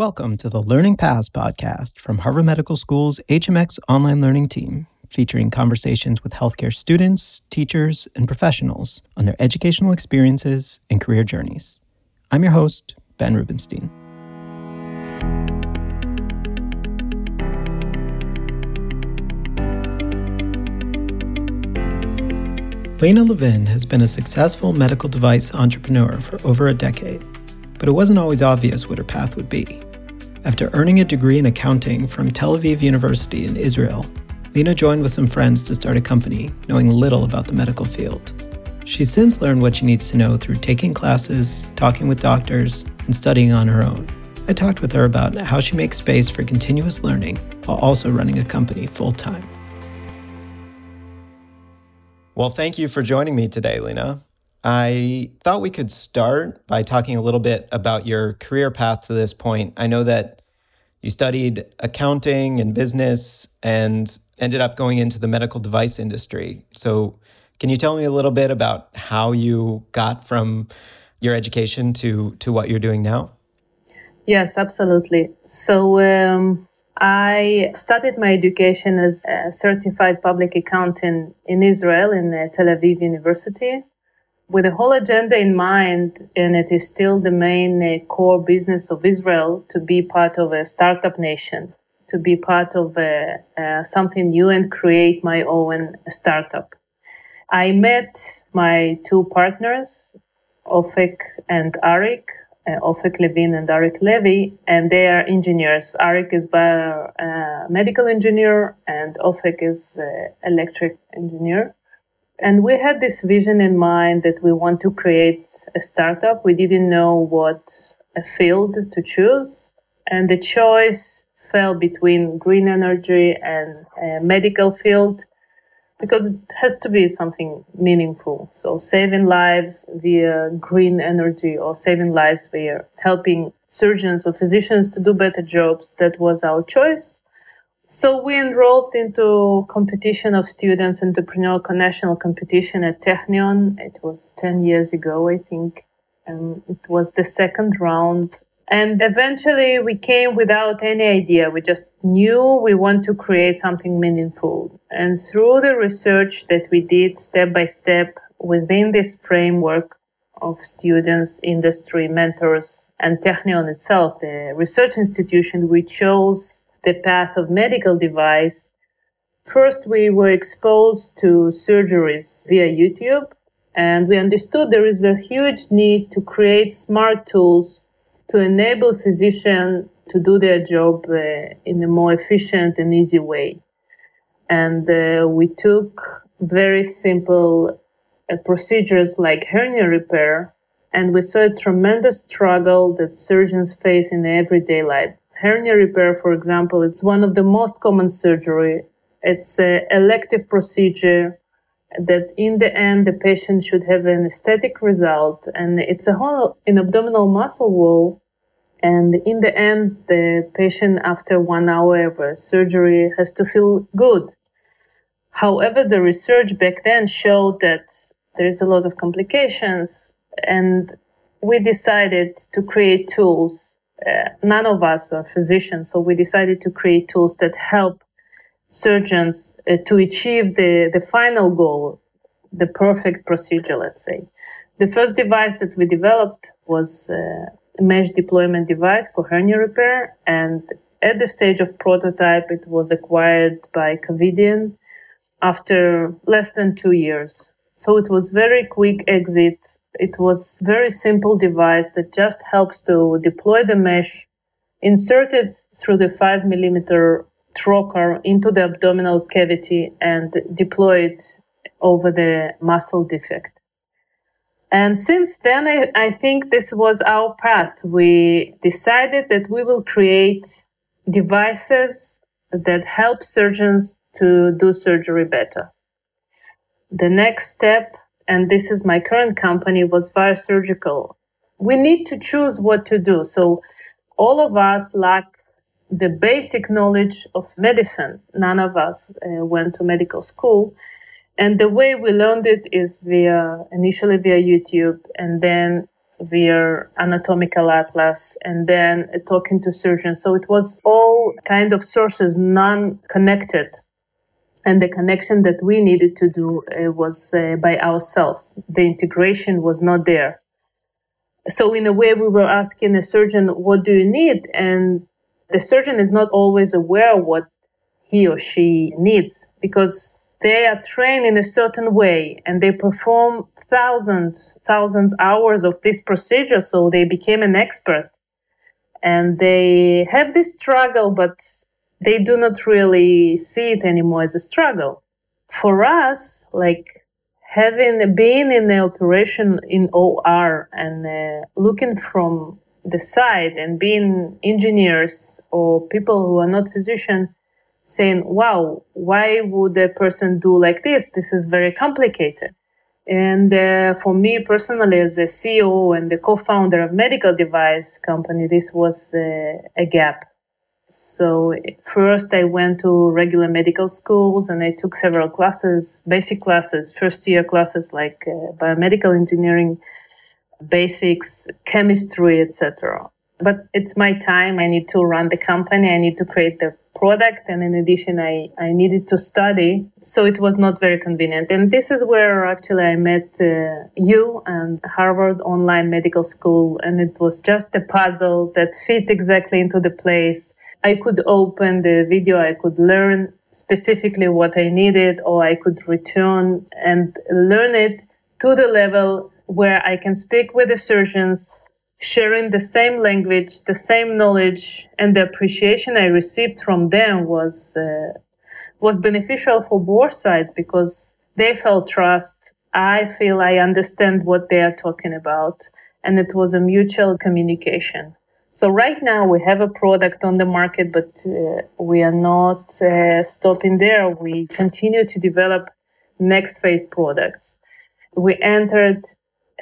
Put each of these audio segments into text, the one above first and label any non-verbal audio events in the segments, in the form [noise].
Welcome to the Learning Paths podcast from Harvard Medical School's HMX online learning team, featuring conversations with healthcare students, teachers, and professionals on their educational experiences and career journeys. I'm your host, Ben Rubenstein. Lena Levin has been a successful medical device entrepreneur for over a decade, but it wasn't always obvious what her path would be. After earning a degree in accounting from Tel Aviv University in Israel, Lena joined with some friends to start a company, knowing little about the medical field. She's since learned what she needs to know through taking classes, talking with doctors, and studying on her own. I talked with her about how she makes space for continuous learning while also running a company full time. Well, thank you for joining me today, Lena. I thought we could start by talking a little bit about your career path to this point. I know that you studied accounting and business and ended up going into the medical device industry. So, can you tell me a little bit about how you got from your education to to what you're doing now? Yes, absolutely. So, um, I started my education as a certified public accountant in Israel in uh, Tel Aviv University with the whole agenda in mind, and it is still the main uh, core business of Israel to be part of a startup nation, to be part of uh, uh, something new and create my own startup. I met my two partners, Ofek and Arik, uh, Ofek Levin and Arik Levy, and they are engineers. Arik is a medical engineer, and Ofek is electric engineer. And we had this vision in mind that we want to create a startup. We didn't know what a field to choose. And the choice fell between green energy and a medical field because it has to be something meaningful. So saving lives via green energy or saving lives via helping surgeons or physicians to do better jobs, that was our choice. So we enrolled into competition of students, entrepreneurial national competition at Technion. It was 10 years ago, I think. And it was the second round. And eventually we came without any idea. We just knew we want to create something meaningful. And through the research that we did step by step within this framework of students, industry, mentors, and Technion itself, the research institution, we chose the path of medical device, first we were exposed to surgeries via YouTube and we understood there is a huge need to create smart tools to enable physicians to do their job uh, in a more efficient and easy way. And uh, we took very simple uh, procedures like hernia repair, and we saw a tremendous struggle that surgeons face in everyday life hernia repair, for example, it's one of the most common surgery. It's an elective procedure that in the end the patient should have an aesthetic result and it's a whole in abdominal muscle wall and in the end the patient after one hour of surgery has to feel good however the research back then showed that there's a lot of complications and we decided to create tools uh, none of us are physicians, so we decided to create tools that help surgeons uh, to achieve the, the final goal, the perfect procedure, let's say. The first device that we developed was uh, a mesh deployment device for hernia repair, and at the stage of prototype, it was acquired by Covidien after less than two years. So it was very quick exit it was very simple device that just helps to deploy the mesh, insert it through the five millimeter trocar into the abdominal cavity and deploy it over the muscle defect. And since then, I, I, think this was our path. We decided that we will create devices that help surgeons to do surgery better. The next step and this is my current company, was Via Surgical. We need to choose what to do. So all of us lack the basic knowledge of medicine. None of us uh, went to medical school. And the way we learned it is via, initially via YouTube and then via anatomical atlas and then talking to surgeons. So it was all kind of sources non-connected. And the connection that we needed to do uh, was uh, by ourselves. The integration was not there. So in a way, we were asking the surgeon, what do you need? And the surgeon is not always aware what he or she needs because they are trained in a certain way and they perform thousands, thousands hours of this procedure. So they became an expert and they have this struggle, but they do not really see it anymore as a struggle. For us, like having been in the operation in OR and uh, looking from the side and being engineers or people who are not physicians, saying, wow, why would a person do like this? This is very complicated. And uh, for me personally, as a CEO and the co-founder of medical device company, this was uh, a gap. So first I went to regular medical schools and I took several classes, basic classes, first year classes like uh, biomedical engineering, basics, chemistry, etc. But it's my time. I need to run the company. I need to create the product and in addition I, I needed to study so it was not very convenient and this is where actually i met uh, you and harvard online medical school and it was just a puzzle that fit exactly into the place i could open the video i could learn specifically what i needed or i could return and learn it to the level where i can speak with the surgeons sharing the same language, the same knowledge, and the appreciation I received from them was uh, was beneficial for both sides because they felt trust. I feel I understand what they are talking about, and it was a mutual communication. So right now we have a product on the market, but uh, we are not uh, stopping there. We continue to develop next phase products. We entered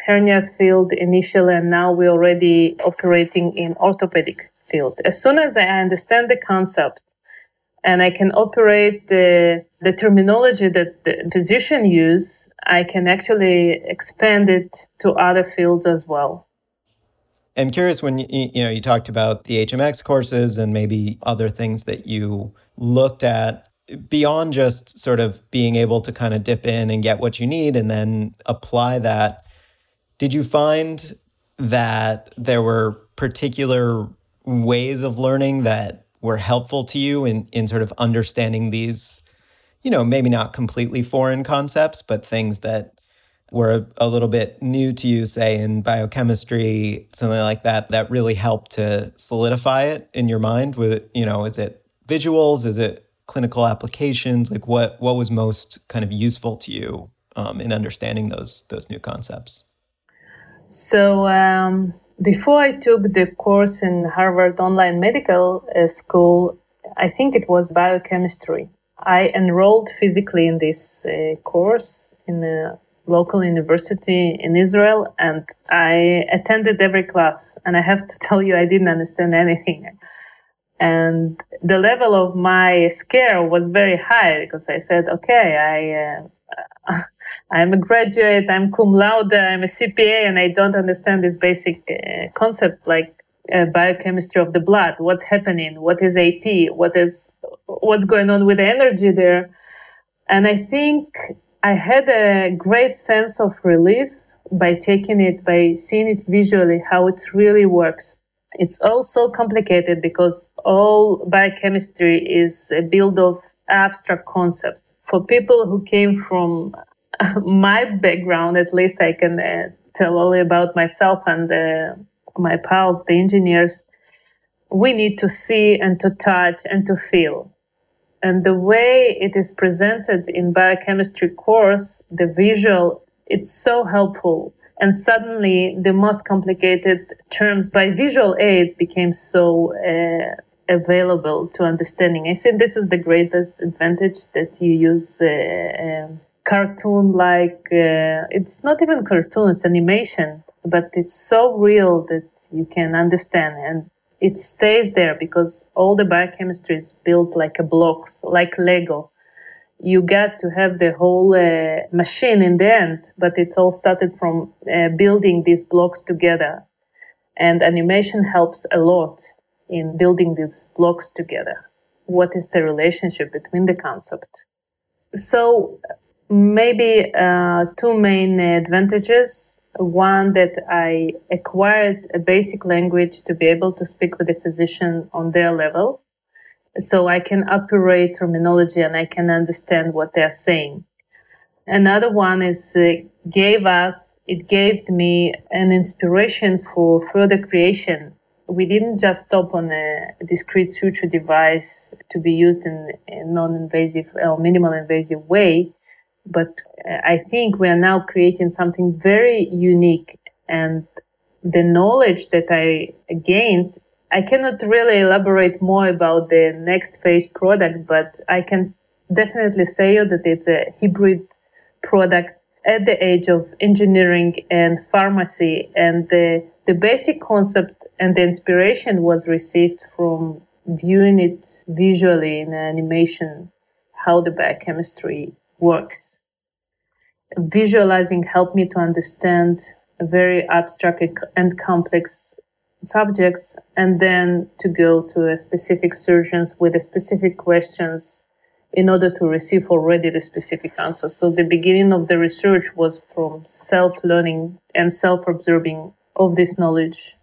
hernia field initially, and now we're already operating in orthopedic field. As soon as I understand the concept and I can operate the, the terminology that the physician use, I can actually expand it to other fields as well. I'm curious when you, you know you talked about the HMX courses and maybe other things that you looked at beyond just sort of being able to kind of dip in and get what you need and then apply that did you find that there were particular ways of learning that were helpful to you in, in sort of understanding these, you know, maybe not completely foreign concepts, but things that were a, little bit new to you, say in biochemistry, something like that, that really helped to solidify it in your mind? With you know, is it visuals? Is it clinical applications? Like what what was most kind of useful to you um, in understanding those those new concepts? So um, before I took the course in Harvard Online Medical uh, School, I think it was biochemistry. I enrolled physically in this uh, course in a local university in Israel, and I attended every class. And I have to [laughs] tell you, I didn't understand anything. And the level of my scare was very high because I said, okay, I. Uh, [laughs] I'm a graduate, I'm cum laude, I'm a CPA, and I don't understand this basic uh, concept like uh, biochemistry of the blood. What's happening? What is AP? What is what's going on with the energy there? And I think I had a great sense of relief by taking it, by seeing it visually, how it really works. It's also complicated because all biochemistry is a build of abstract concepts. For people who came from [laughs] my background, at least I can uh, tell only about myself and uh, my pals, the engineers. We need to see and to touch and to feel. And the way it is presented in biochemistry course, the visual, it's so helpful. And suddenly the most complicated terms by visual aids became so uh, available to understanding. I think this is the greatest advantage that you use uh, um, cartoon like uh, it's not even cartoon it's animation but it's so real that you can understand and it stays there because all the biochemistry is built like a blocks like lego you get to have the whole uh, machine in the end, but it all started from uh, building these blocks together. And animation helps a lot in building these blocks together. What is the relationship between the concept? So maybe uh, two main advantages. One that I acquired a basic language to be able to speak with a physician on their level so I can operate terminology and I can understand what they're saying. Another one is uh, gave us, it gave me an inspiration for further creation. We didn't just stop on a discrete suture device to be used in a non-invasive or minimal invasive way, but uh, I think we are now creating something very unique and the knowledge that I gained I cannot really elaborate more about the next phase product, but I can definitely say that it's a hybrid product at the age of engineering and pharmacy. And the, the basic concept and the inspiration was received from viewing it visually in animation, how the biochemistry works. Visualizing helped me to understand very abstract and complex subjects and then to go to a specific surgeons with a specific questions in order to receive already the specific answer. So the beginning of the research was from self-learning and self-absorbing of this knowledge.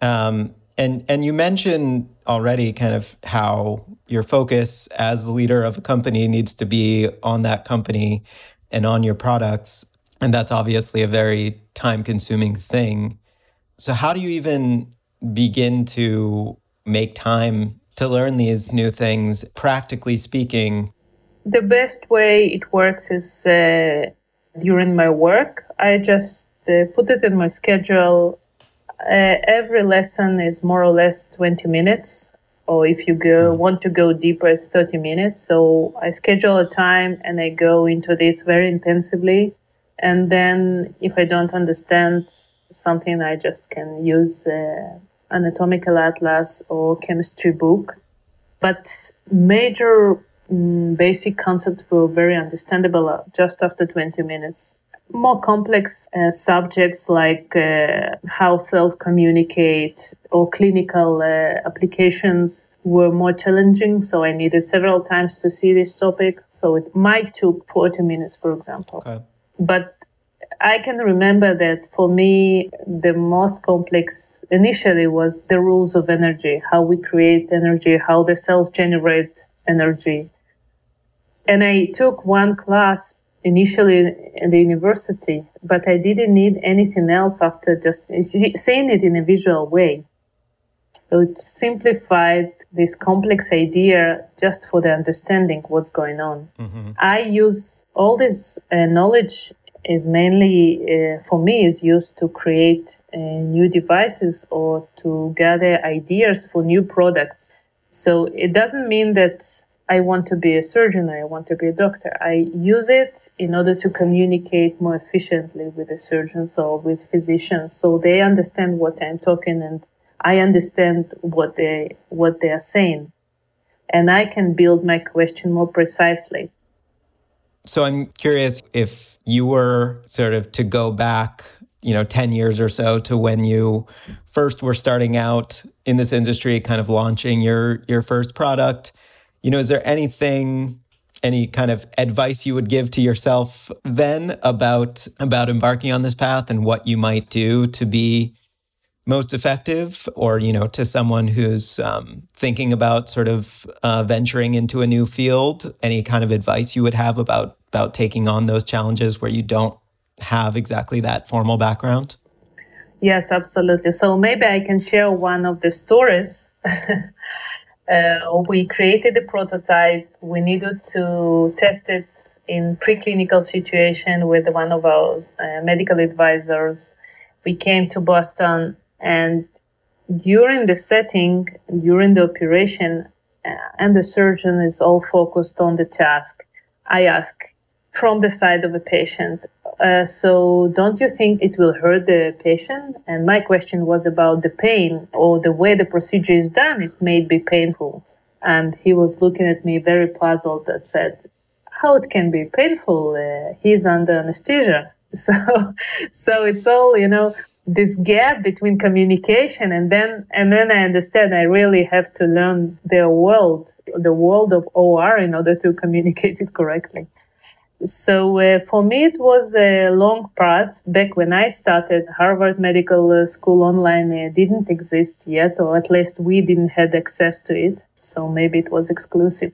Um, and and you mentioned already kind of how your focus as the leader of a company needs to be on that company and on your products, and that's obviously a very time-consuming thing. So, how do you even begin to make time to learn these new things, practically speaking? The best way it works is uh, during my work. I just uh, put it in my schedule. Uh, every lesson is more or less 20 minutes, or if you go hmm. want to go deeper, it's 30 minutes. So I schedule a time and I go into this very intensively. And then if I don't understand something I just can use uh, anatomical atlas or chemistry book. But major mm, basic concepts were very understandable uh, just after 20 minutes. More complex uh, subjects like uh, how cells communicate or clinical uh, applications were more challenging. So I needed several times to see this topic. So it might took 40 minutes, for example. Okay. But I can remember that for me, the most complex initially was the rules of energy, how we create energy, how the cells generate energy. And I took one class initially in the university, but I didn't need anything else after just seeing it in a visual way. So it simplified this complex idea just for the understanding what's going on. Mm-hmm. I use all this uh, knowledge is mainly uh, for me is used to create uh, new devices or to gather ideas for new products so it doesn't mean that i want to be a surgeon or i want to be a doctor i use it in order to communicate more efficiently with the surgeons or with physicians so they understand what i'm talking and i understand what they what they are saying and i can build my question more precisely so I'm curious if you were sort of to go back, you know, 10 years or so to when you first were starting out in this industry, kind of launching your your first product. You know, is there anything any kind of advice you would give to yourself then about about embarking on this path and what you might do to be most effective? Or you know to someone who's um, thinking about sort of uh, venturing into a new field any kind of advice you would have about about taking on those challenges where you don't have exactly that formal background? Yes absolutely. So maybe i can share one of the stories [laughs] uh, we created the prototype. We needed to test it in preclinical situation with one of our uh, medical advisors. We came to boston and during the setting, during the operation, uh, and the surgeon is all focused on the task, I ask from the side of the patient, uh, so don't you think it will hurt the patient? And my question was about the pain or the way the procedure is done. It may be painful. And he was looking at me very puzzled that said, how it can be painful. Uh, he's under anesthesia. [laughs] So, so it's all, you know, this gap between communication and then, and then I understand I really have to learn their world, the world of OR in order to communicate it correctly. So uh, for me, it was a long path. Back when I started, Harvard Medical uh, School online uh, didn't exist yet, or at least we didn't have access to it. So maybe it was exclusive.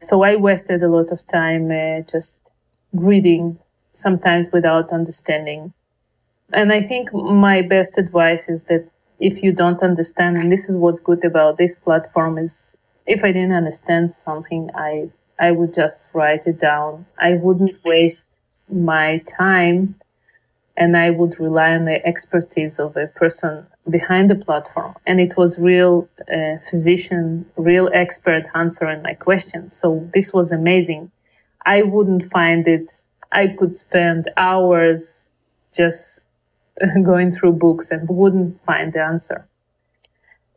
So I wasted a lot of time uh, just reading, sometimes without understanding. And I think my best advice is that if you don't understand, and this is what's good about this platform is if I didn't understand something, I I would just write it down. I wouldn't waste my time and I would rely on the expertise of a person behind the platform. And it was real uh, physician, real expert answering my questions. So this was amazing. I wouldn't find it. I could spend hours just [laughs] going through books and wouldn't find the answer.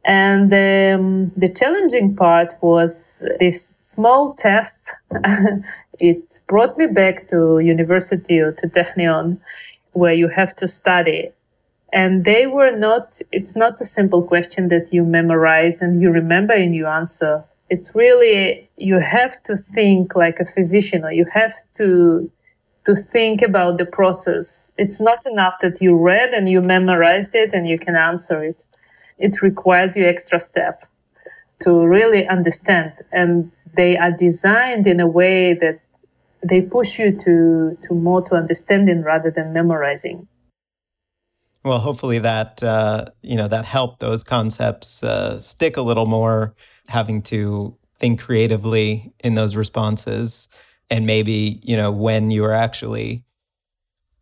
And um, the challenging part was this small test. [laughs] it brought me back to university or to Technion, where you have to study. And they were not, it's not a simple question that you memorize and you remember and you answer. It really, you have to think like a physician or you have to, to think about the process. It's not enough that you read and you memorized it and you can answer it it requires you extra step to really understand. And they are designed in a way that they push you to to more to understanding rather than memorizing. Well hopefully that uh, you know that helped those concepts uh, stick a little more having to think creatively in those responses. And maybe you know when you are actually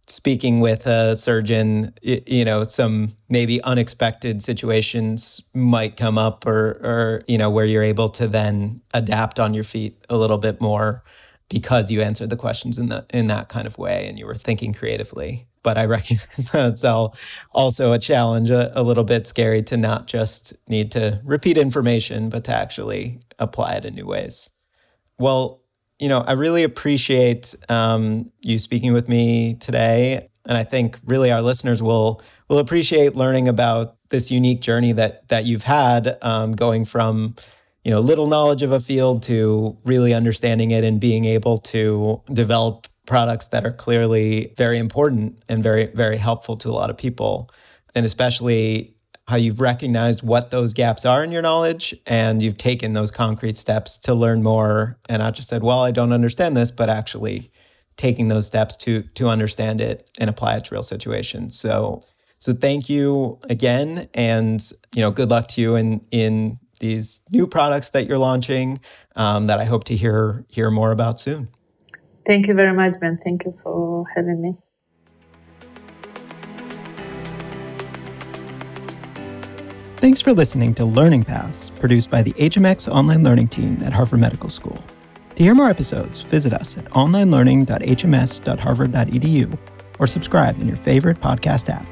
speaking with a surgeon, you know, some maybe unexpected situations might come up or, or, you know, where you're able to then adapt on your feet a little bit more because you answered the questions in the in that kind of way and you were thinking creatively. But I [laughs] recognize that's all also a challenge, a, a little bit scary to not just need to repeat information, but to actually apply it in new ways. Well, you know, I really appreciate um, you speaking with me today, and I think really our listeners will will appreciate learning about this unique journey that that you've had, um, going from you know little knowledge of a field to really understanding it and being able to develop products that are clearly very important and very very helpful to a lot of people, and especially how you've recognized what those gaps are in your knowledge and you've taken those concrete steps to learn more. And not just said well i don't understand this but actually taking those steps to to understand it and apply it to real situations. So so thank you again and you know good luck to you in in these new products that you're launching um, that i hope to hear hear more about soon. Thank you very much ben. Thank you for having me Thanks for listening to Learning Paths, produced by the HMX online learning team at Harvard Medical School. To hear more episodes, visit us at onlinelearning.hms.harvard.edu or subscribe in your favorite podcast app.